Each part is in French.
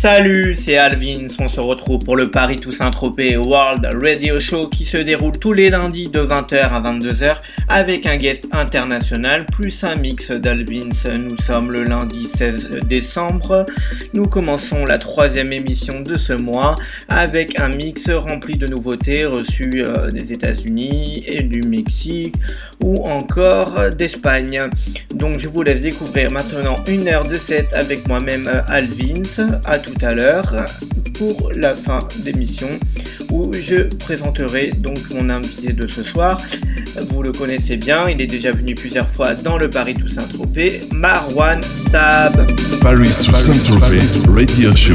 Salut, c'est Alvin. On se retrouve pour le Paris Toussaint Tropez World Radio Show qui se déroule tous les lundis de 20h à 22h avec un guest international plus un mix d'Alvins. Nous sommes le lundi 16 décembre. Nous commençons la troisième émission de ce mois avec un mix rempli de nouveautés reçues euh, des États-Unis et du Mexique ou encore d'Espagne. Donc je vous laisse découvrir maintenant une heure de set avec moi-même euh, Alvins. À tout à l'heure pour la fin d'émission où je présenterai donc mon invité de ce soir. Vous le connaissez bien, il est déjà venu plusieurs fois dans le Paris Toussaint Tropez, Marwan Sab. Paris Toussaint Radio Show.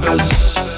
Paris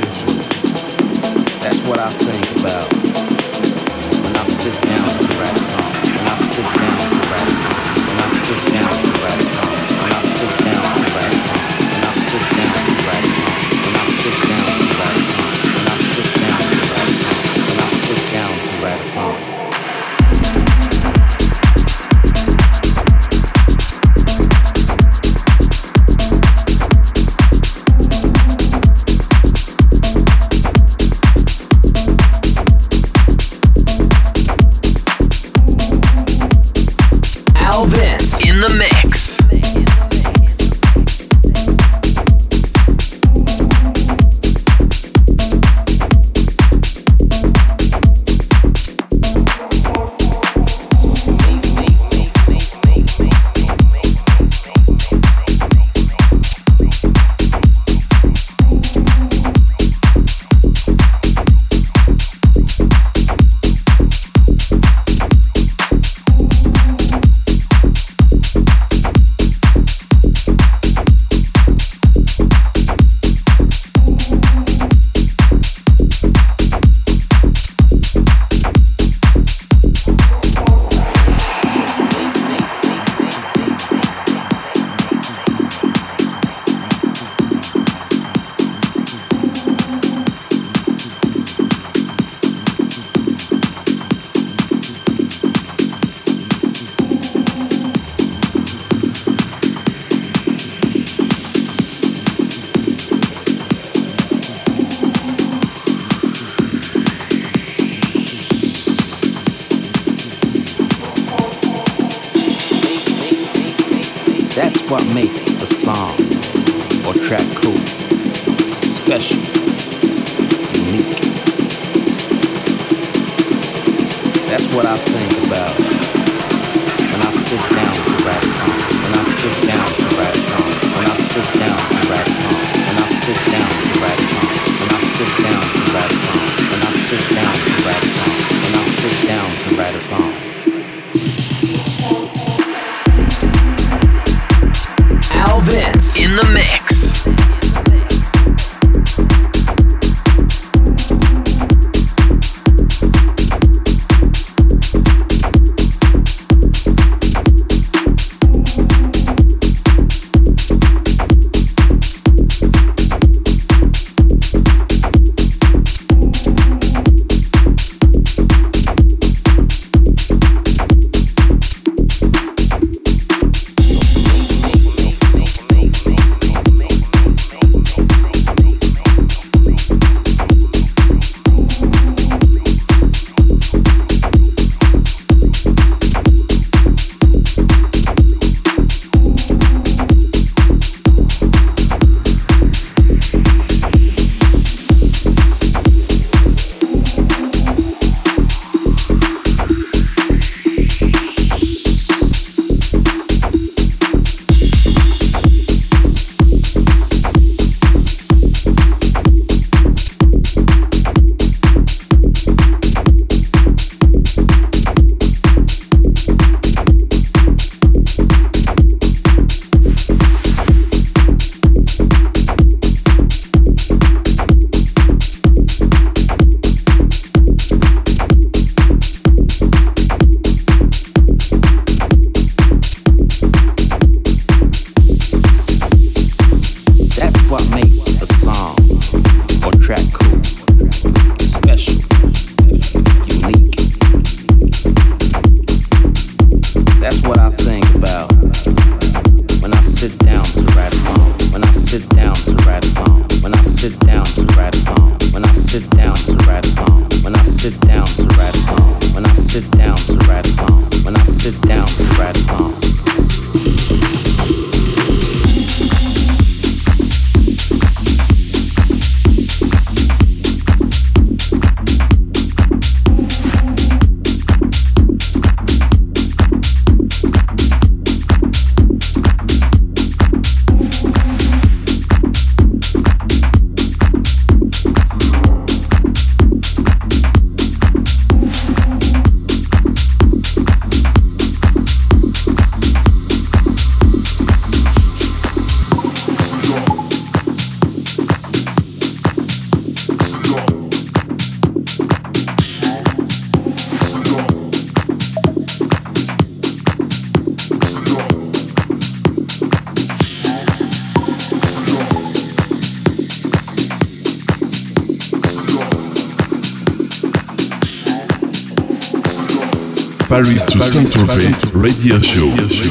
Mace. To Saint-Tropez Radio Show.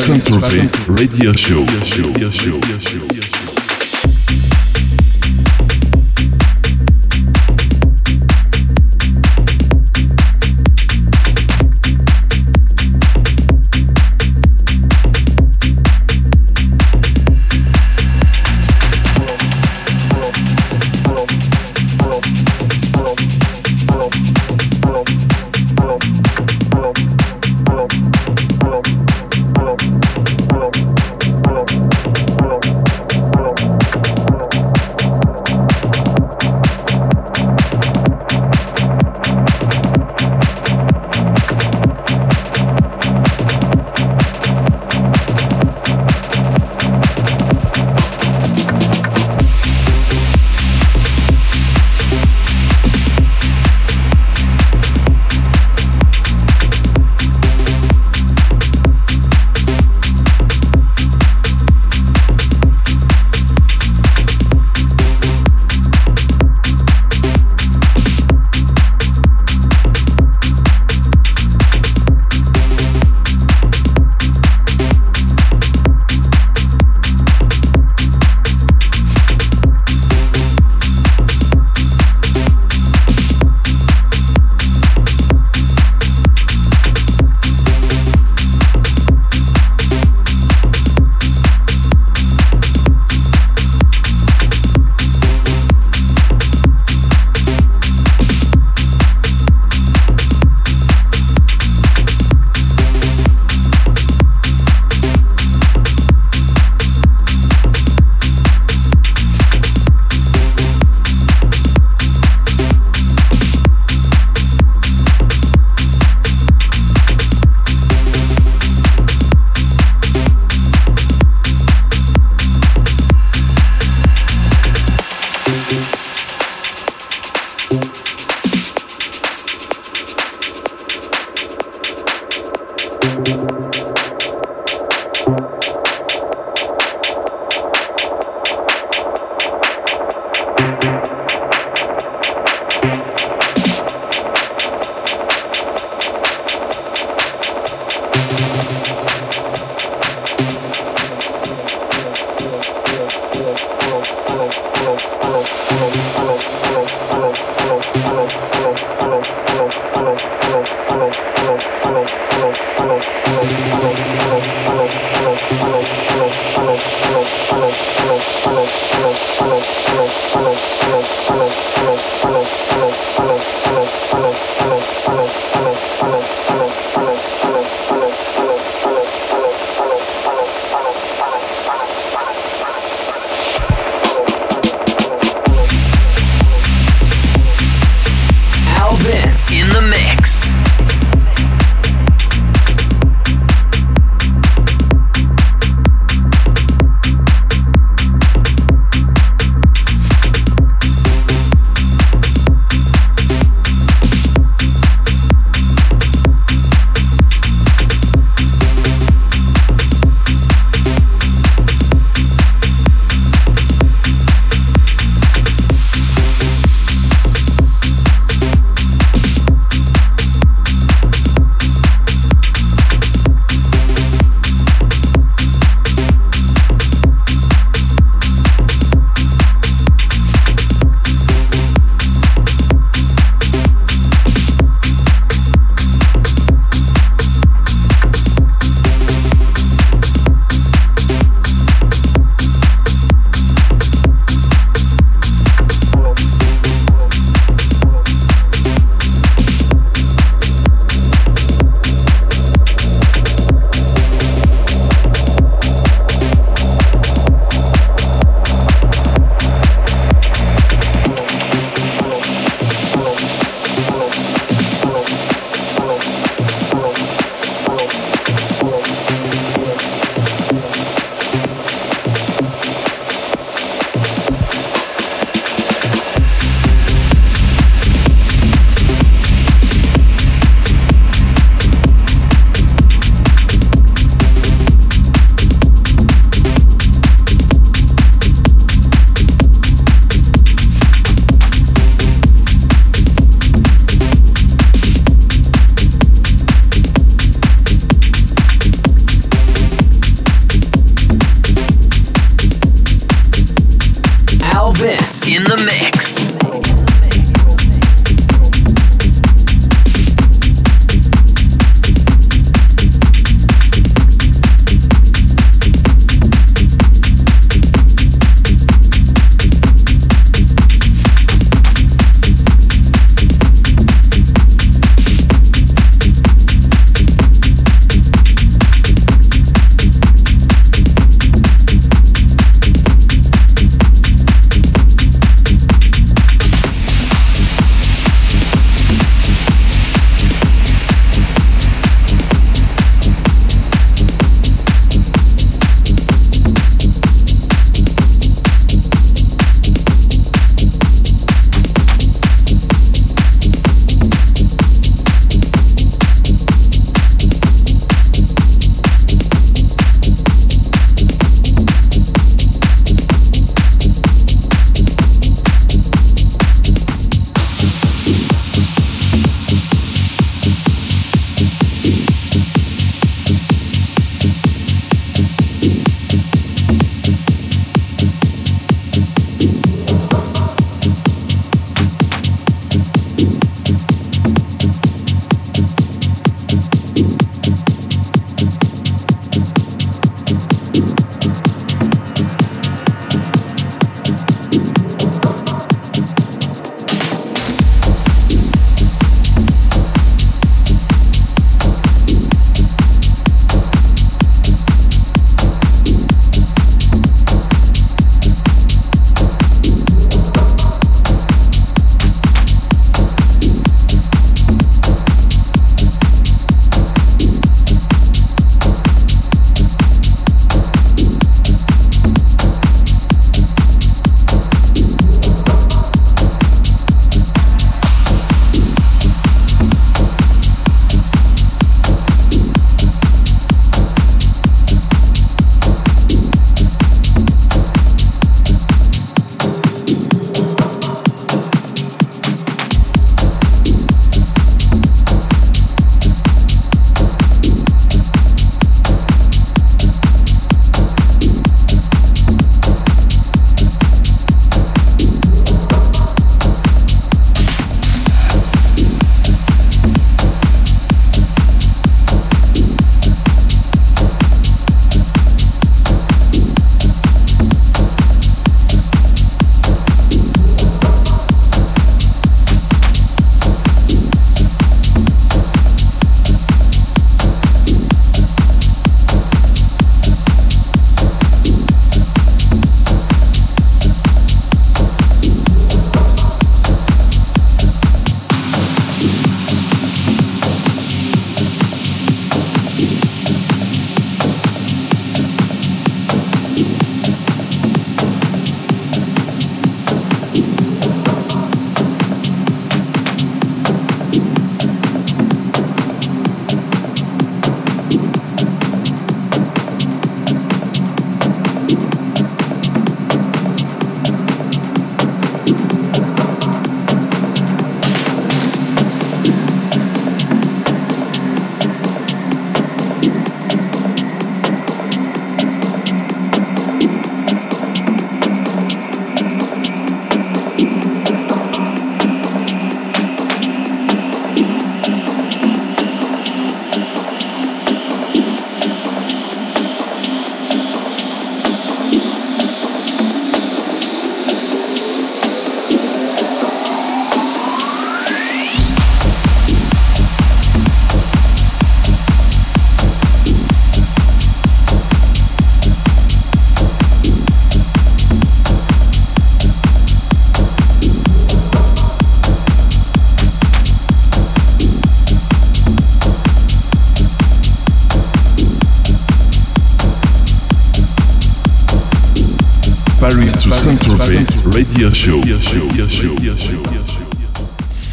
Saint-Tropez Radio Show. Radio show.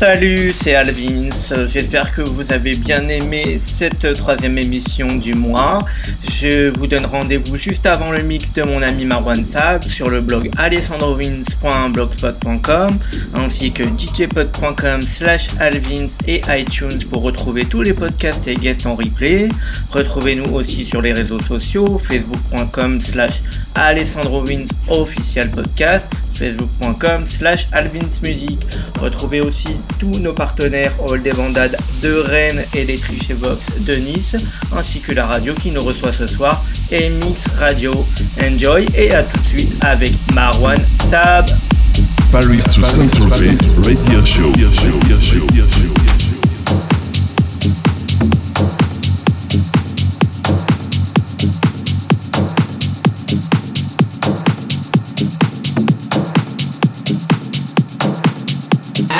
Salut, c'est Alvins. J'espère que vous avez bien aimé cette troisième émission du mois. Je vous donne rendez-vous juste avant le mix de mon ami Marwan Sab sur le blog alessandrovins.blogspot.com ainsi que djpod.com slash alvins et iTunes pour retrouver tous les podcasts et guests en replay. Retrouvez-nous aussi sur les réseaux sociaux facebook.com slash alessandrovins official podcast facebook.com slash alvinsmusic. Retrouvez aussi tous nos partenaires All des Bandades de Rennes et les Triché Box de Nice, ainsi que la radio qui nous reçoit ce soir, Mix Radio. Enjoy et à tout de suite avec Marwan Tab. Paris to Saint-Tropez Radio Show.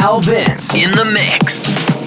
Al Vince in the mix.